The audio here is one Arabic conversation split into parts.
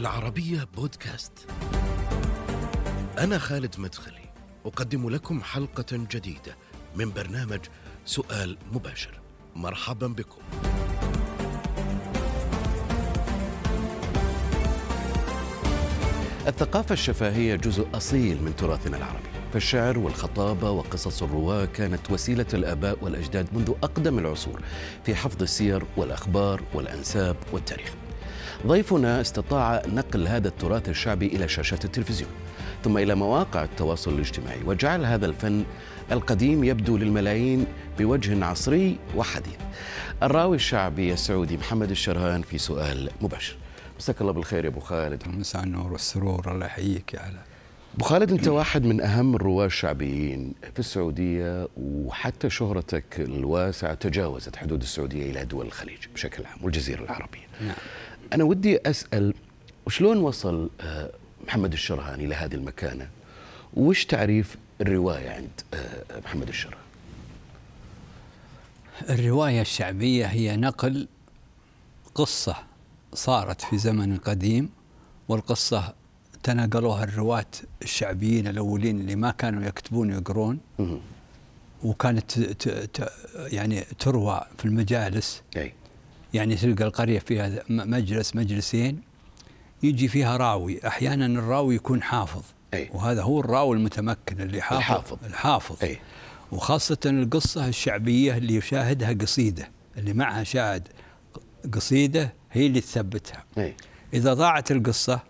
العربية بودكاست. أنا خالد مدخلي، أقدم لكم حلقة جديدة من برنامج سؤال مباشر. مرحبا بكم. الثقافة الشفاهية جزء أصيل من تراثنا العربي. فالشعر والخطابة وقصص الرواة كانت وسيلة الآباء والأجداد منذ أقدم العصور في حفظ السير والأخبار والأنساب والتاريخ. ضيفنا استطاع نقل هذا التراث الشعبي إلى شاشات التلفزيون ثم إلى مواقع التواصل الاجتماعي وجعل هذا الفن القديم يبدو للملايين بوجه عصري وحديث. الراوي الشعبي السعودي محمد الشرهان في سؤال مباشر. مساك الله بالخير يا أبو خالد. مساء النور والسرور الله يحييك يا علاء أبو خالد أنت واحد من أهم الرواة الشعبيين في السعودية وحتى شهرتك الواسعة تجاوزت حدود السعودية إلى دول الخليج بشكل عام والجزيرة العربية. نعم. أنا ودي أسأل وشلون وصل آه، محمد الشرهاني لهذه المكانة؟ وش تعريف الرواية عند آه، محمد الشرهاني؟ الرواية الشعبية هي نقل قصة صارت في زمن قديم والقصة تناقلوها الرواة الشعبيين الأولين اللي ما كانوا يكتبون ويقرون وكانت ت ت يعني تروى في المجالس. أي. يعني تلقى القرية فيها مجلس مجلسين يجي فيها راوي أحيانا الراوي يكون حافظ أي. وهذا هو الراوي المتمكن اللي حافظ الحافظ, الحافظ. أي. وخاصة القصة الشعبية اللي يشاهدها قصيدة اللي معها شاهد قصيدة هي اللي تثبتها أي. إذا ضاعت القصة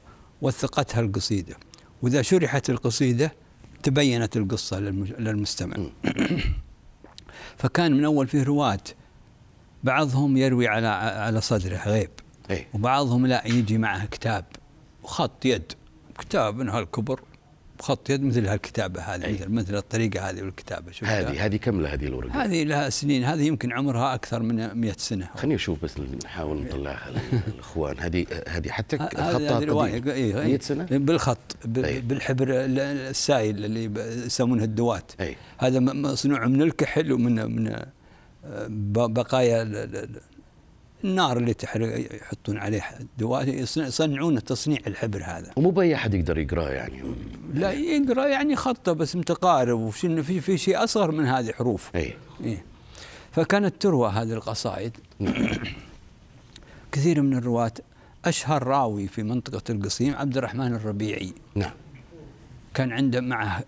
وثقتها القصيدة وإذا شرحت القصيدة تبينت القصة للمستمع فكان من أول فيه رواة بعضهم يروي على على صدره غيب. أي. وبعضهم لا يجي معه كتاب وخط يد. كتاب من هالكبر بخط يد مثل هالكتابة هذه أي. مثل مثل الطريقة هذه والكتابة هذه هذه كم لها هذه الورقة؟ هذه لها سنين هذه يمكن عمرها أكثر من 100 سنة. خليني أشوف بس نحاول نطلعها للاخوان هذه هذه حتى خطها قديم 100 سنة؟ بالخط بالحبر السائل اللي يسمونه الدوات. أي. هذا مصنوع من الكحل ومن من بقايا النار اللي يحطون عليه الدواء. يصنعون تصنيع الحبر هذا. ومو بأي أحد يقدر يقراه يعني. لا يقرأ يعني خطة بس متقارب وشنو في في شيء أصغر من هذه حروف. إي. إيه. فكانت تروى هذه القصائد. كثير من الرواة أشهر راوي في منطقة القصيم عبد الرحمن الربيعي. نعم. كان عنده معه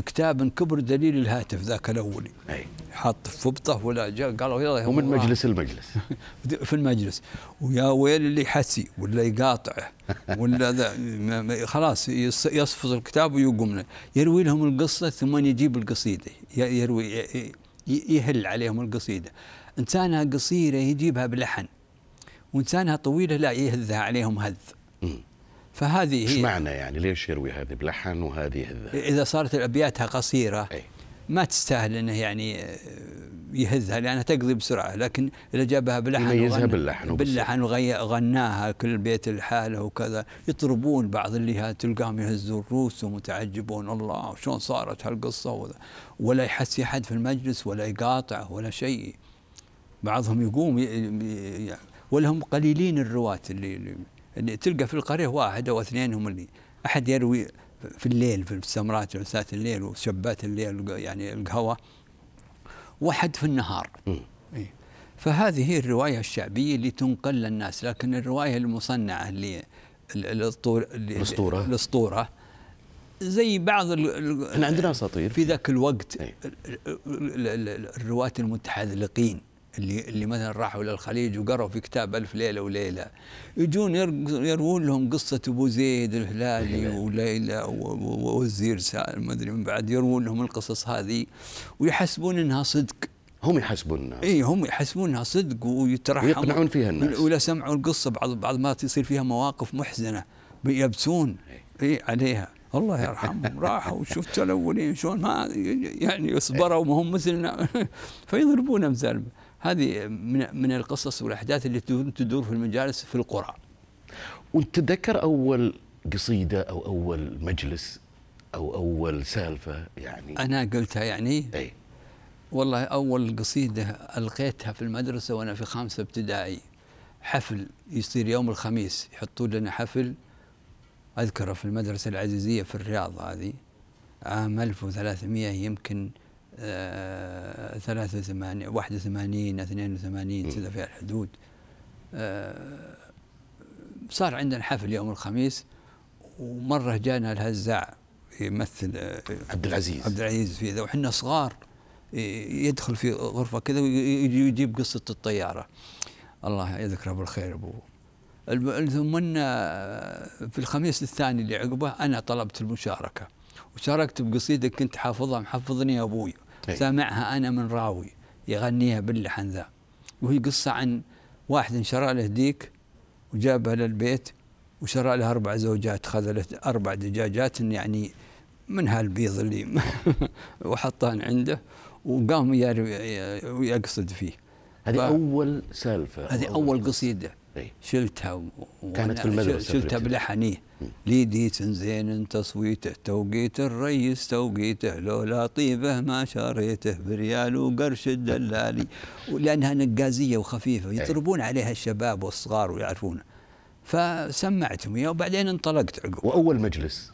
كتاب كبر دليل الهاتف ذاك الأولي. أي. حاط في فبطة ولا جاء قالوا يلا ومن مجلس المجلس. في المجلس. ويا ويل اللي يحسي ولا يقاطعه ولا ذا خلاص يصفط الكتاب ويقوم يروي لهم القصة ثم يجيب القصيدة. يروي يهل عليهم القصيدة. إنسانها قصيرة يجيبها بلحن. وإنسانها طويلة لا يهذها عليهم هذ. فهذه إيش معنى يعني؟ ليش يروي هذه بلحن وهذه إذا صارت ابياتها قصيرة أي. ما تستاهل إنه يعني آه، يهزها لأنها تقضي بسرعة. لكن إذا جابها بلحن يميزها باللحن باللحن وغناها كل بيت لحاله وكذا يطربون بعض اللي تلقاهم يهزوا الروس ومتعجبون الله شلون صارت هالقصة؟ ولا يحسي أحد في المجلس ولا يقاطع ولا شيء. بعضهم يقوم ولهم قليلين الرواة اللي اللي تلقى في القرية واحد أو اثنين هم اللي أحد يروي في الليل في السمرات جلسات الليل وشبات الليل يعني القهوة واحد في النهار. إيه؟ فهذه هي الرواية الشعبية اللي تنقل للناس لكن الرواية المصنعة اللي الأسطورة الأسطورة. زي بعض إحنا عندنا أساطير. في ذاك الوقت الرواة المتحذلقين اللي اللي مثلا راحوا للخليج وقروا في كتاب ألف ليلة وليلة يجون يروون لهم قصة أبو زيد الهلالي وليلى ووزير سالم ما أدري من بعد يروون لهم القصص هذه ويحسبون أنها صدق. هم يحسبون الناس إي هم يحسبون إنها صدق ويترحمون. ويقنعون فيها الناس. ولا سمعوا القصة بعض بعض ما تصير فيها مواقف محزنة يبسون. إي. عليها. الله يرحمهم. راحوا وشفت الاولين شلون ما يعني صبروا وهم مثلنا. فيضربون امثال هذه من من القصص والأحداث اللي تدور في المجالس في القرى. وتتذكر أول قصيدة أو أول مجلس أو أول سالفة يعني؟ أنا قلتها يعني؟ اي والله أول قصيدة ألقيتها في المدرسة وأنا في خامسة ابتدائي. حفل يصير يوم الخميس يحطوا لنا حفل. أذكره في المدرسة العزيزية في الرياض هذه. عام 1300 يمكن آه 83 81 82 كذا في الحدود. آه صار عندنا حفل يوم الخميس ومرة جانا الهزاع يمثل آه، عبد العزيز عبد العزيز في ذا وحنا صغار يدخل في غرفة كذا ويجيب قصة الطيارة. الله يذكره بالخير أبوه. ثم في الخميس الثاني اللي عقبه أنا طلبت المشاركة. وشاركت بقصيدة كنت حافظها محفظني أبوي. سامعها أنا من راوي يغنيها باللحن ذا وهي قصة عن واحد انشرى له ديك وجابها للبيت وشرى لها أربع زوجات خذلت أربع دجاجات يعني من هالبيض اللي وحطها عنده وقام يقصد فيه. هذه أول سالفة. هذه أول قصيدة إيه؟ شلتها و... كانت في المدرسة شلتها بلحنية. ليديت زين تصويته توقيت الريس توقيته لولا طيبه ما شريته بريال وقرش الدلالي. لانها نقازية وخفيفة إيه. يضربون عليها الشباب والصغار ويعرفونها فسمعتهم اياه وبعدين انطلقت عقب. وأول مجلس.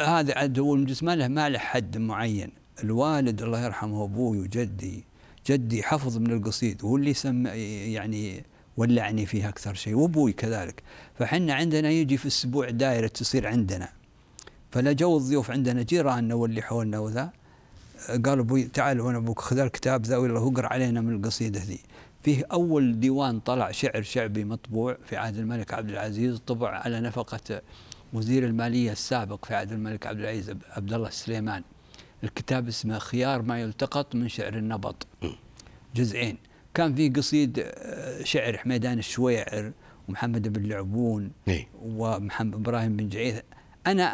هذا عاد هو المجلس ما له ما له حد معين. الوالد الله يرحمه أبوي وجدي جدي حفظ من القصيد وهو اللي سمع يعني ولعني فيها أكثر شيء وأبوي كذلك. فحنا عندنا يجي في الأسبوع دائره تصير عندنا. فلا جو الضيوف عندنا جيراننا واللي حولنا وذا. قال أبوي تعال وأنا أبوك خذ الكتاب ذا ولا اقرا علينا من القصيدة ذي. فيه أول ديوان طلع شعر شعبي مطبوع في عهد الملك عبد العزيز طبع على نفقة وزير المالية السابق في عهد الملك عبد العزيز عبد الله السليمان الكتاب اسمه خيار ما يلتقط من شعر النبط جزئين. كان في قصيد آه، شعر حميدان الشويعر ومحمد بن لعبون. ومحمد إبراهيم بن جعيث أنا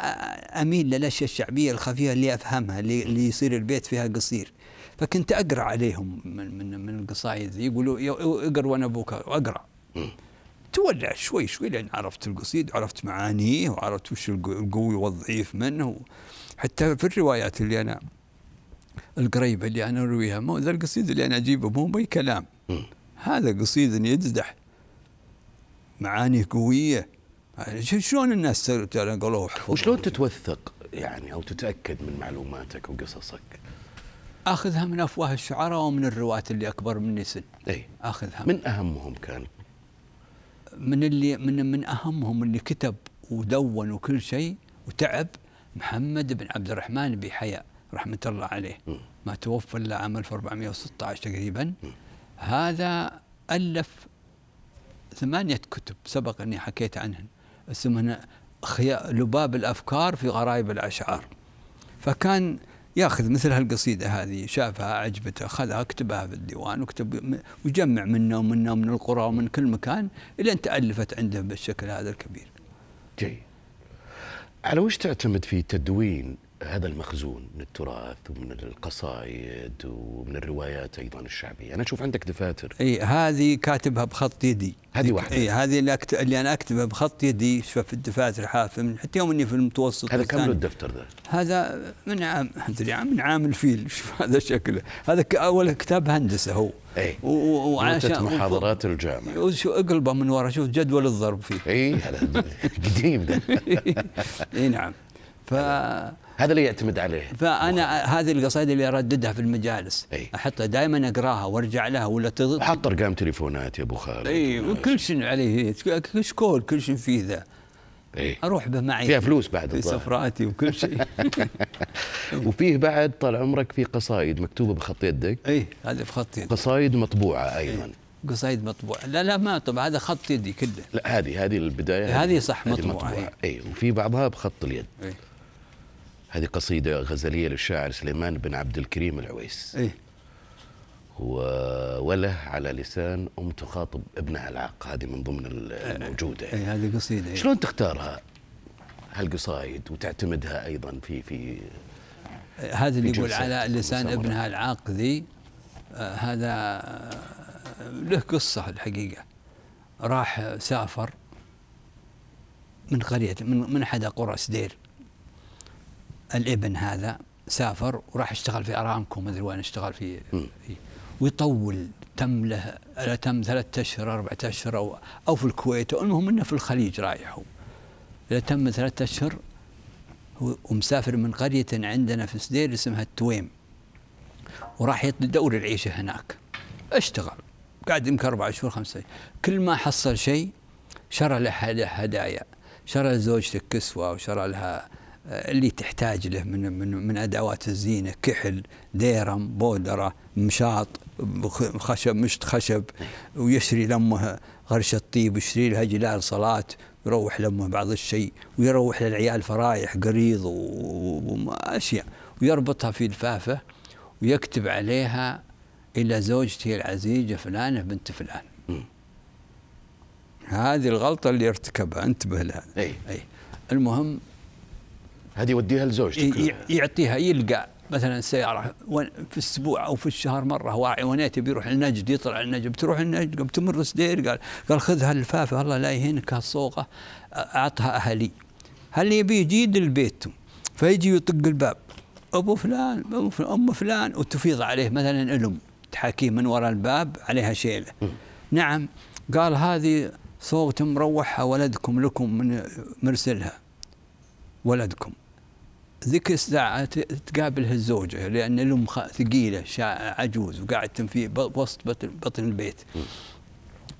أميل للأشياء الشعبية الخفيفة اللي أفهمها اللي يصير البيت فيها قصير. فكنت أقرأ عليهم من من من القصايد يقولوا اقرأ وأنا أبوك أقرأ. تولع شوي شوي لأن عرفت القصيد وعرفت معانيه وعرفت وش القوي والضعيف منه. حتى في الروايات اللي أنا القريبة اللي أنا أرويها مو ذا القصيد اللي أنا أجيبه مو بي كلام. هذا قصيد يدزدح معاني قوية شلون الناس قالوه وشلون تتوثق يعني أو تتأكد من معلوماتك وقصصك؟ آخذها من أفواه الشعراء ومن الرواة اللي أكبر مني سن إي آخذها من أهمهم كان؟ من اللي من من أهمهم اللي كتب ودون وكل شيء وتعب محمد بن عبد الرحمن بحياء رحمة الله عليه م. ما توفى إلا عام 1416 تقريبا م. هذا ألف ثمانية كتب سبق أني حكيت عنهن اسمهن لباب الأفكار في غرائب الأشعار فكان ياخذ مثل هالقصيدة هذه شافها عجبته اخذها كتبها في الديوان وكتب وجمع منه ومنه ومن القرى ومن كل مكان إلى أن تألفت عنده بالشكل هذا الكبير. جيد. على وش تعتمد في تدوين هذا المخزون من التراث ومن القصائد ومن الروايات أيضا الشعبية، أنا أشوف عندك دفاتر. إي هذه كاتبها بخط يدي. هذه واحدة. إي هذه اللي, أكتب اللي أنا اكتبها بخط يدي في الدفاتر حافه من حتى يوم إني في المتوسط هذا كم الدفتر ذا؟ هذا من عام من عام الفيل شوف هذا شكله، هذا أول كتاب هندسة هو. إي وعشان محاضرات الجامعة وشو اقلبه من ورا شوف جدول الضرب فيه. إي هذا قديم ده. إي نعم. ف هذا اللي يعتمد عليه. فأنا هذه القصائد اللي أرددها في المجالس. أي. احطها دائما أقراها وأرجع لها ولا تض... حط أرقام تليفونات يا أبو خالد. إي وكل شيء عليه. كشكول كل شيء فيه ذا. إيه؟ أروح به معي. فيها فلوس بعد في سفراتي وكل شيء. وفيه بعد طال عمرك في قصايد مكتوبة بخط يدك؟ إي هذه بخط يدي. قصايد مطبوعة أيضا. إيه؟ قصايد مطبوعة. لا لا ما طبعا هذا خط يدي كله. لا هذه هذه البداية هذه صح مطبوعة, مطبوعة. إي. وفي بعضها بخط اليد. إيه؟ هذه قصيدة غزلية للشاعر سليمان بن عبد الكريم العويس. إيه؟ وله على لسان أم تخاطب ابنها العاق هذه من ضمن الموجودة. أي هذه قصيدة إيه؟ شلون تختارها؟ هالقصايد وتعتمدها أيضا في في هذا اللي يقول على لسان ابنها العاق ذي آه هذا له قصة الحقيقة. راح سافر من قرية من من أحد قرى سدير. الابن هذا سافر وراح اشتغل في أرامكو ما أدري وين اشتغل في, ويطول تم له تم ثلاثة أشهر أربعة أشهر أو أو في الكويت. المهم إنه في الخليج رايح هو. إذا تم ثلاثة أشهر ومسافر من قرية عندنا في سدير اسمها التويم. وراح يدور العيشة هناك. اشتغل. قاعد يمكن أربع شهور خمسة كل ما حصل شيء شرى له هدايا. شرى لزوجته كسوة وشرى لها اللي تحتاج له من من من أدوات الزينة كحل ديرم بودرة مشاط خشب مشط خشب ويشري لامه غرشه طيب ويشتري لها جلال صلاة يروح لامه بعض الشيء ويروح للعيال فرايح قريض واشياء ويربطها في لفافه ويكتب عليها إلى زوجتي العزيزة فلانة بنت فلان. هذه الغلطة اللي ارتكبها انتبه لها. اي اي المهم هذه يوديها لزوجتك. يعطيها يلقى مثلا سيارة في الأسبوع أو في الشهر مرة واعي ونيته بيروح النجد يطلع النجد بتروح النجد بتمر سدير قال قال خذ هاللفافة الله لا يهينك هالصوغة أعطها أهلي. هل يبي يجي البيت فيجي يطق الباب أبو فلان أبو فلان أم فلان وتفيض عليه مثلا ألم تحاكيه من وراء الباب عليها شيلة. نعم قال هذه صوغة مروحها ولدكم لكم من مرسلها ولدكم. ذيك الساعة تقابلها الزوجة لأن الأم ثقيلة عجوز وقاعدة في وسط بطن البيت.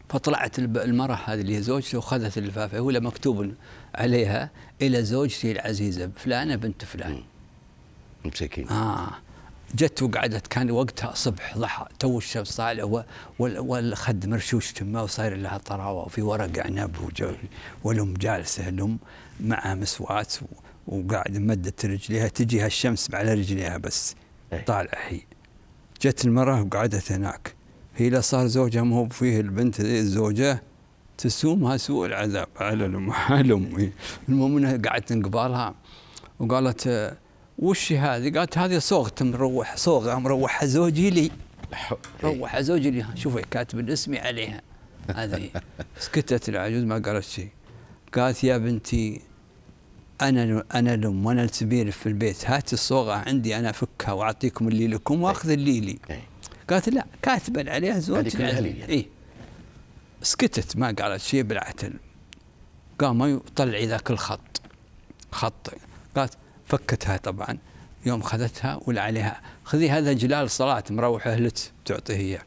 فطلعت المرأة هذه اللي هي زوجته وخذت اللفافة ولا مكتوب عليها إلى زوجتي العزيزة فلانة بنت فلان. مسكين. آه. جت وقعدت كان وقتها صبح ضحى تو الشمس طالعه والخد مرشوش تمه وصاير لها طراوة وفي ورق عنب والأم جالسة الأم معها مسوات وقاعد مدت رجليها تجي هالشمس على رجليها بس طالعة هي. جت المرأة وقعدت هناك. هي لا صار زوجها مو فيه البنت الزوجة تسومها سوء العذاب على الام المهم إنها قعدت قبالها وقالت وش هذه؟ قالت هذه صوغة مروح صوغة مروحها زوجي لي. روحها زوجي لي. شوفي كاتب الاسم عليها. هذه. سكتت العجوز ما قالت شيء. قالت يا بنتي أنا أنا الام وأنا الكبير في البيت. هات الصوغة عندي أنا أفكها وأعطيكم اللي لكم وأخذ اللي لي. قالت لا. كاتبا عليها زوج اي سكتت ما قالت شيء بالعتل. قام طلعي ذاك الخط. خط. قالت فكتها طبعا. يوم خذتها ولا عليها خذي هذا جلال صلاة مروح أهلت تعطيه إياه.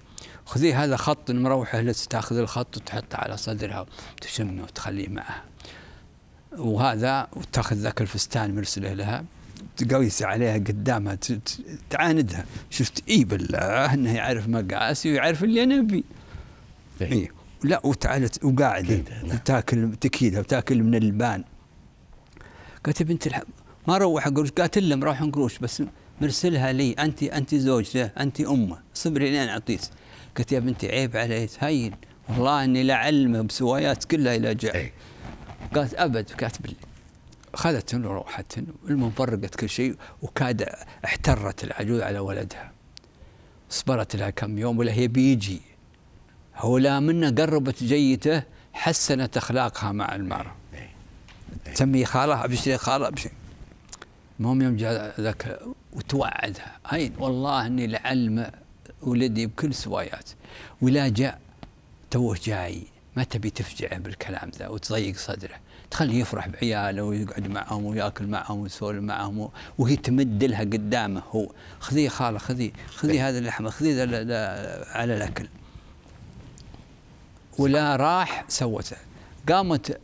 خذي هذا خط مروح أهلت تأخذ الخط وتحطه على صدرها وتشمه وتخليه معها وهذا وتأخذ ذاك الفستان مرسله لها تقويس عليها قدامها تعاندها. شفت؟ إي بالله أنه يعرف مقاسي ويعرف اللي أنا أبي. إي. لا وتعالت وقاعدة. وتاكل تكيدها وتاكل من اللبان قالت بنت الحب ما روح قروش قالت له مروح قروش بس مرسلها لي انت انت زوجته انت أمه. صبري لين اعطيك قلت يا بنتي عيب عليك هين. والله إني لعلمه بسوايات كلها إلى جاي قالت أبد قالت بالله أخذت وروحت المهم فرقت كل شيء وكاد احترت العجوز على ولدها. صبرت لها كم يوم ولا هي بيجي. هو لا منا قربت جيته حسنت أخلاقها مع المرأة. تسمي خالها بشيء خالها بشيء المهم يوم جاء ذاك وتوعدها. هين. والله إني لعلم ولدي بكل سوايات. ولا جاء توه جاي. ما تبي تفجعه بالكلام ذا وتضيق صدره. تخليه يفرح بعياله ويقعد معهم وياكل معهم ويسولف معهم وهي تمد لها قدامه هو. خذي خاله خذي خذي هذا اللحمة خذي على الأكل. ولا راح سوته. قامت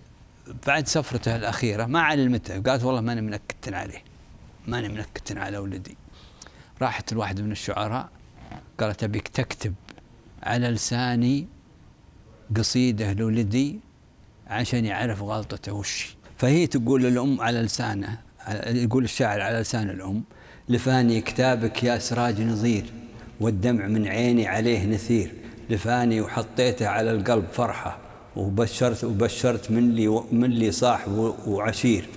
بعد سفرته الأخيرة ما علمته. قالت والله ماني منكت عليه. ماني منكت على ولدي. راحت الواحد من الشعراء قالت ابيك تكتب على لساني قصيدة لولدي عشان يعرف غلطته وش. فهي تقول للأم على لسانه يقول الشاعر على لسان الأم لفاني كتابك يا سراج نظير والدمع من عيني عليه نثير. لفاني وحطيته على القلب فرحة وبشرت وبشرت من لي من لي صاحب وعشير.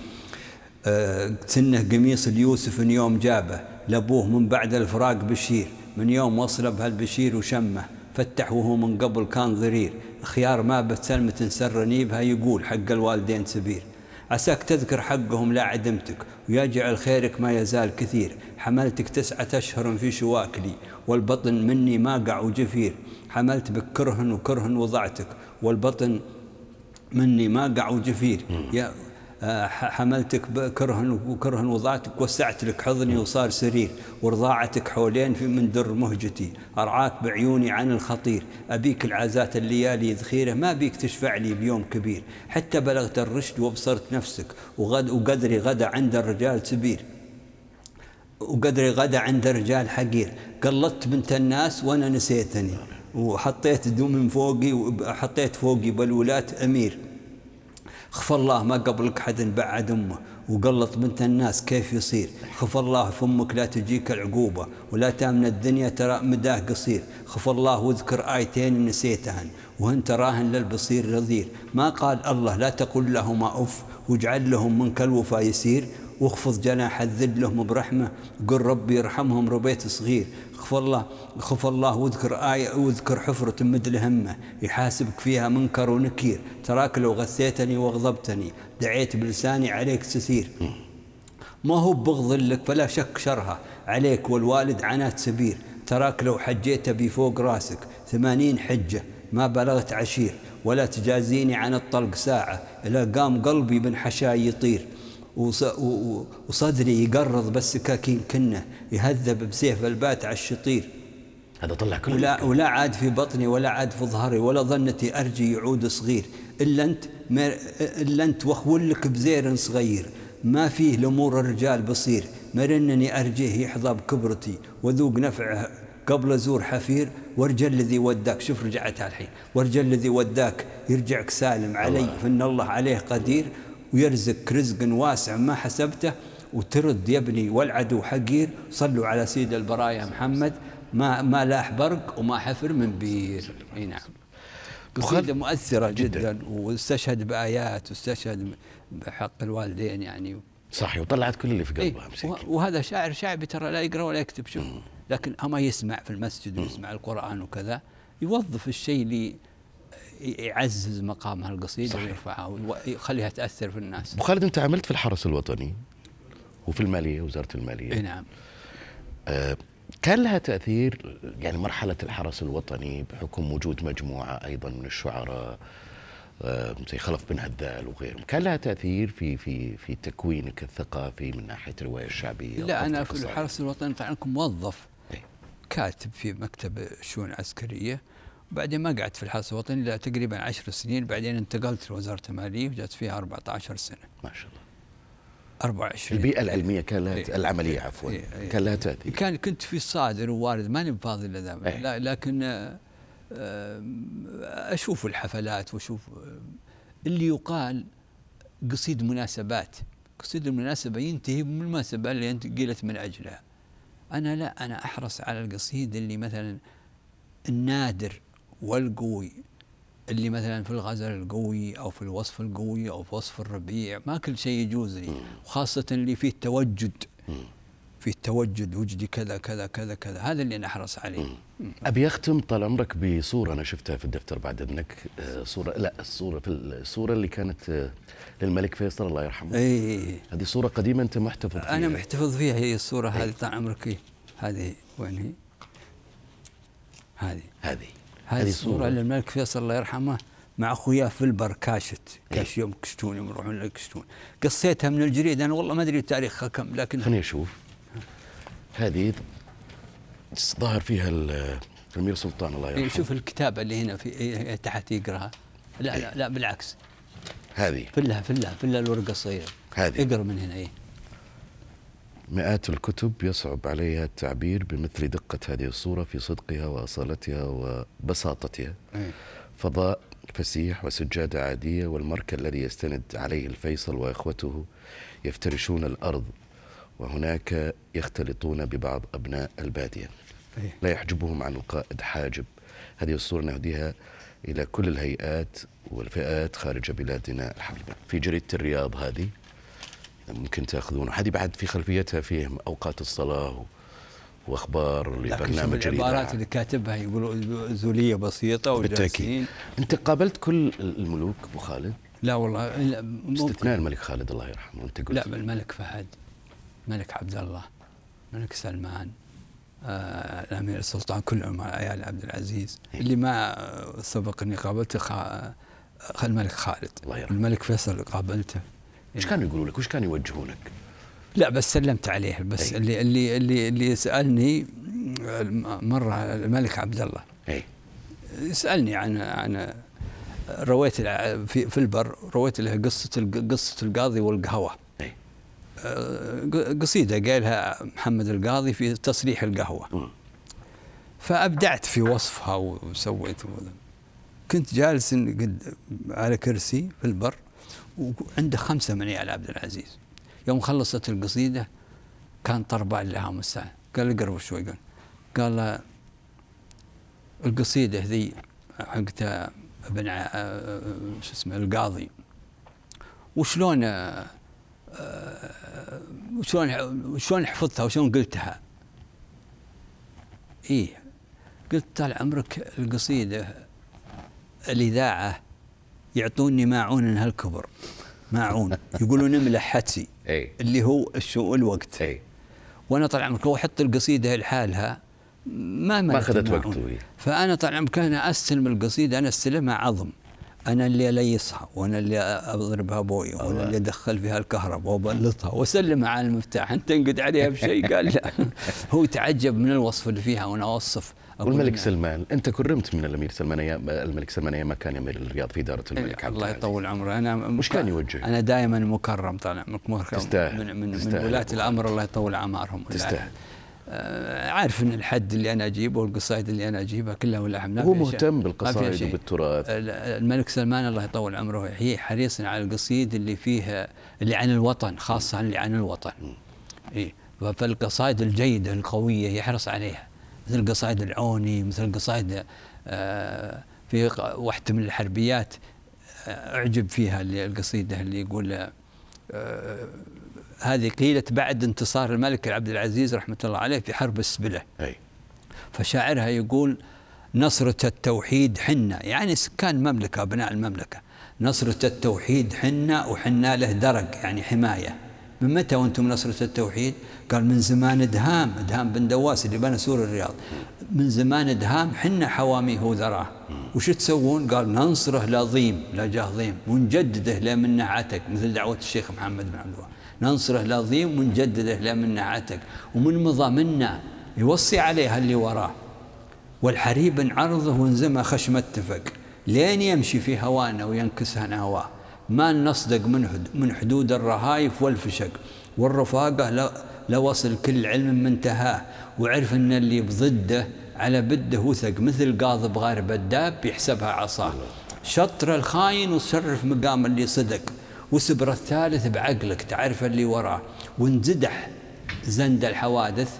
أه سنه قميص اليوسف يوم جابه لأبوه من بعد الفراق بشير. من يوم وصل بهالبشير وشمه فتح وهو من قبل كان ضرير. خيار ما بتسلمة سر نيبها يقول حق الوالدين سبير عساك تذكر حقهم لا عدمتك ويجعل خيرك ما يزال كثير. حملتك تسعة أشهر في شواكلي والبطن مني ماقع وجفير. حملت بك كره وكره وضعتك والبطن مني ماقع وجفير. يا حملتك كرها وكرها وضعتك وسعت لك حضني وصار سرير ورضاعتك حولين في من در مهجتي. أرعاك بعيوني عن الخطير. أبيك العزات الليالي ذخيرة ما بيك تشفع لي بيوم كبير. حتى بلغت الرشد وأبصرت نفسك وغد وقدري غدا عند الرجال سبير. وقدري غدا عند الرجال حقير. قلطت بنت الناس وأنا نسيتني. وحطيت دوم من فوقي وحطيت فوقي بلولات أمير. خف الله ما قبلك حد بعد أمه وقلط بنت الناس كيف يصير؟ خف الله فمك لا تجيك العقوبة ولا تأمن الدنيا ترى مداه قصير. خف الله واذكر آيتين نسيتهن وهن تراهن للبصير رذير ما قال الله لا تقل لهما أف واجعل لهم منك الوفا يسير واخفض جناح الذل لهم برحمة. قل ربي يرحمهم ربيت صغير. خف الله خف الله واذكر آية واذكر حفرة مد همة يحاسبك فيها منكر ونكير. تراك لو غثيتني واغضبتني. دعيت بلساني عليك تسير. ما هو بغض لك فلا شك شرها. عليك والوالد عنات سبير. تراك لو حجيت بي فوق راسك. ثمانين حجة. ما بلغت عشير. ولا تجازيني عن الطلق ساعة. إلا قام قلبي من حشاي يطير. وصدري يقرض بس سكاكين كنه يهذب بسيف البات على الشطير. هذا طلع كل ولا, ولا عاد في بطني ولا عاد في ظهري ولا ظنتي أرجي يعود صغير. إلا أنت إلا أنت وخولك بزير صغير. ما فيه لأمور الرجال بصير. مرنني أرجيه يحظى بكبرتي وذوق نفعه قبل أزور حفير. وارجى الذي وداك شوف رجعتها الحين. وارجى الذي وداك يرجعك سالم علي فإن الله عليه قدير. ويرزقك رزق واسع ما حسبته وترد يا ابني والعدو حقير صلوا على سيد البرايا محمد. ما ما لاح برق وما حفر من بير. إي نعم. قصيدة مؤثرة جدا, جدا واستشهد بآيات واستشهد بحق الوالدين يعني. صحيح وطلعت كل اللي في قلبها إيه وهذا شاعر شعبي ترى لا يقرأ ولا يكتب شوف. لكن أما يسمع في المسجد ويسمع القرآن وكذا يوظف الشيء اللي يعزز مقام هالقصيدة ويرفعها ويخليها تأثر في الناس. خالد أنت عملت في الحرس الوطني وفي المالية وزارة المالية. إي نعم. آه كان لها تأثير يعني مرحلة الحرس الوطني بحكم وجود مجموعة أيضا من الشعراء آه زي خلف بن هدال وغيرهم. كان لها تأثير في في في تكوينك الثقافي من ناحية الرواية الشعبية لا أنا في الحرس الوطني طبعا موظف إيه؟ كاتب في مكتب الشؤون العسكرية بعدين ما قعدت في الحرس الوطني إلا تقريبا عشر سنين. بعدين انتقلت لوزارة المالية وجلست فيها 14 سنة. ما شاء الله. 24 البيئة العلمية كان لها إيه. العملية عفوا. إيه. إيه. كان لها تأثير. كان كنت في صادر ووارد ماني بفاضي إلا إيه. لكن آه، أشوف الحفلات وأشوف اللي يقال قصيد مناسبات. قصيد المناسبة ينتهي بالمناسبة اللي أنت قيلت من أجلها. أنا لا أنا أحرص على القصيد اللي مثلا النادر والقوي. اللي مثلا في الغزل القوي أو في الوصف القوي أو في وصف الربيع ما كل شيء يجوز لي وخاصه اللي فيه توجد فيه توجد وجدي كذا كذا كذا كذا. هذا اللي أنا احرص عليه أبي أختم طال عمرك بصورة أنا شفتها في الدفتر بعد إذنك. آه، صورة لا الصورة في الصورة اللي كانت آه، للملك فيصل الله يرحمه. اي هذه صورة قديمة أنت محتفظ فيها. أنا محتفظ فيها هي الصورة هذه طال عمرك. هذه وين هي؟ هذه. هذه. هذه الصورة للملك فيصل الله يرحمه مع أخوياه في البر كاشت. كاش يوم كشتون يوم يروحون يكشتون قصيتها من الجريدة أنا والله ما أدري تاريخها كم لكن خليني أشوف. هذه ظهر فيها الأمير سلطان الله يرحمه. شوف الكتابه اللي هنا في إيه، تحت يقراها لا لا لا بالعكس. هذه. فلها فلها فلها الورقة الصغيرة. هذه. اقرأ من هنا إيه. مئات الكتب يصعب عليها التعبير بمثل دقة هذه الصورة في صدقها وأصالتها وبساطتها إيه. فضاء فسيح وسجادة عادية والمركى الذي يستند عليه الفيصل وإخوته يفترشون الأرض وهناك يختلطون ببعض أبناء البادية إيه. لا يحجبهم عن القائد حاجب هذه الصورة نهديها إلى كل الهيئات والفئات خارج بلادنا الحبيبة في جريدة الرياض هذه ممكن تأخذونه. هذه بعد في خلفيتها فيه أوقات الصلاة وأخبار لبرنامج العبارات اللي كاتبها يقولوا زوليه بسيطة بالتأكيد. أنت قابلت كل الملوك أبو خالد؟ لا والله استثناء الملك خالد الله يرحمه أنت قلت. لا الملك فهد الملك عبد الله الملك سلمان آه الأمير السلطان كلهم عيال عبد العزيز. إيه. اللي ما سبق أني قابلته. خ- الملك خالد. الله يرحمه. الملك فيصل قابلته. إيش كانوا يقولوا لك؟ وش كانوا يوجهونك؟ لا بس سلمت عليه بس أي. اللي اللي اللي اللي سالني مرة الملك عبد الله إي يسألني عن عن رويت في في البر رويت له قصة قصة القاضي والقهوة إي آه، قصيدة قالها محمد القاضي في تصريح القهوة. فأبدعت في وصفها وسويت. كنت جالس قد على كرسي في البر وعنده خمسة من عيال عبد العزيز. يوم خلصت القصيدة كان طربان لها مستعان قال قرب شوي قال قال له القصيدة ذي حقت ابن آه، شو اسمه القاضي. وشلون آه، آه، وشلون وشلون حفظتها وشلون قلتها؟ إيه قلت طال عمرك القصيدة الإذاعة يعطوني ماعون هالكبر ماعون. يقولون املح حتسي اي اللي هو الشو الوقت. اي وأنا طال عمرك لو أحط القصيدة لحالها ما ما أخذت. وقت طويل. فأنا طال عمرك أنا أستلم القصيدة أنا أستلمها عظم. أنا اللي اليسها وأنا اللي أضربها بوي وأنا اللي أدخل فيها الكهرباء وأبلطها وأسلمها على المفتاح. أنت تنقد عليها بشيء؟ قال لا. هو تعجب من الوصف اللي فيها وأنا أوصف. والملك إن- سلمان أنت كرمت من الأمير سلمان أيام الملك سلمان أيام ما كان أمير الرياض في إدارة الملك عبد الله. يطول عمره أنا وش كان يوجه؟ أنا دائما مكرم طال عمرك مكرم تستاهل. من من, من تستاهل ولاة أبو الأمر الله يطول اعمارهم تستاهل. آه، عارف إن الحد اللي أنا أجيبه والقصائد اللي أنا أجيبها كلها ولا ما هو. مهتم بالقصائد. وبالتراث الملك سلمان الله يطول عمره هي حريص على القصيد اللي فيها اللي عن الوطن خاصة اللي عن الوطن إيه فالقصائد الجيدة القوية يحرص عليها مثل قصائد العوني مثل قصائد آه، في واحدة من الحربيات آه، أعجب فيها القصيدة اللي يقول آه، هذه قيلت بعد انتصار الملك عبد العزيز رحمة الله عليه في حرب السبلة. أي. فشاعرها يقول نصرة التوحيد حنا يعني سكان المملكة أبناء المملكة. نصرة التوحيد حنا وحنا له درج يعني حماية. من متى وأنتم نصرة التوحيد؟ قال من زمان دهام دهام بن دواس اللي بنى سور الرياض. من زمان دهام حنا حواميه وذراه وش تسوون؟ قال ننصره لا ضيم لا جاه ضيم. ونجدده لا من عتك مثل دعوة الشيخ محمد بن عبد الوهاب. ننصره لا ضيم ونجدده لا من عتك ومن مضى منا يوصي عليها اللي وراه. والحريب عرضه وانزمى خشم اتفق لين يمشي في هوانا وينكسها نهواه. ما نصدق من من حدود الرهايف والفشق. والرفاقة لوصل كل علم منتهاه وعرف إن اللي بضده على بده وثق مثل قاضب غارب الداب يحسبها عصاه. شطر الخاين وصرف مقام اللي صدق. وسبر الثالث بعقلك تعرف اللي وراه. وانزدح زند الحوادث.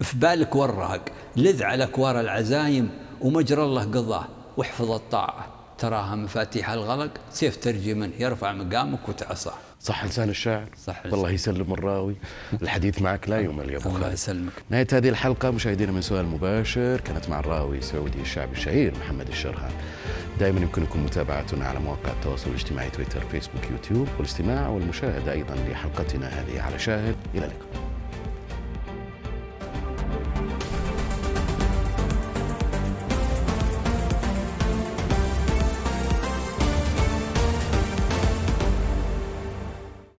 في بالك والرهق. لذ على اكوار العزايم. ومجرى الله قضاه. واحفظ الطاعة. تراها مفاتيح الغلق سيف ترجي منه يرفع مقامك وتعصاه صح لسان الشاعر؟ صح. والله يسلم الراوي. الحديث معك لا يمل يا ابو الله خالد يسلمك. نهاية هذه الحلقة مشاهدينا من سؤال مباشر كانت مع الراوي السعودي الشعبي الشهير محمد الشرهان. دائما يمكنكم متابعتنا على مواقع التواصل الاجتماعي تويتر فيسبوك يوتيوب والاستماع والمشاهدة أيضا لحلقتنا هذه. على شاهد إلى اللقاء.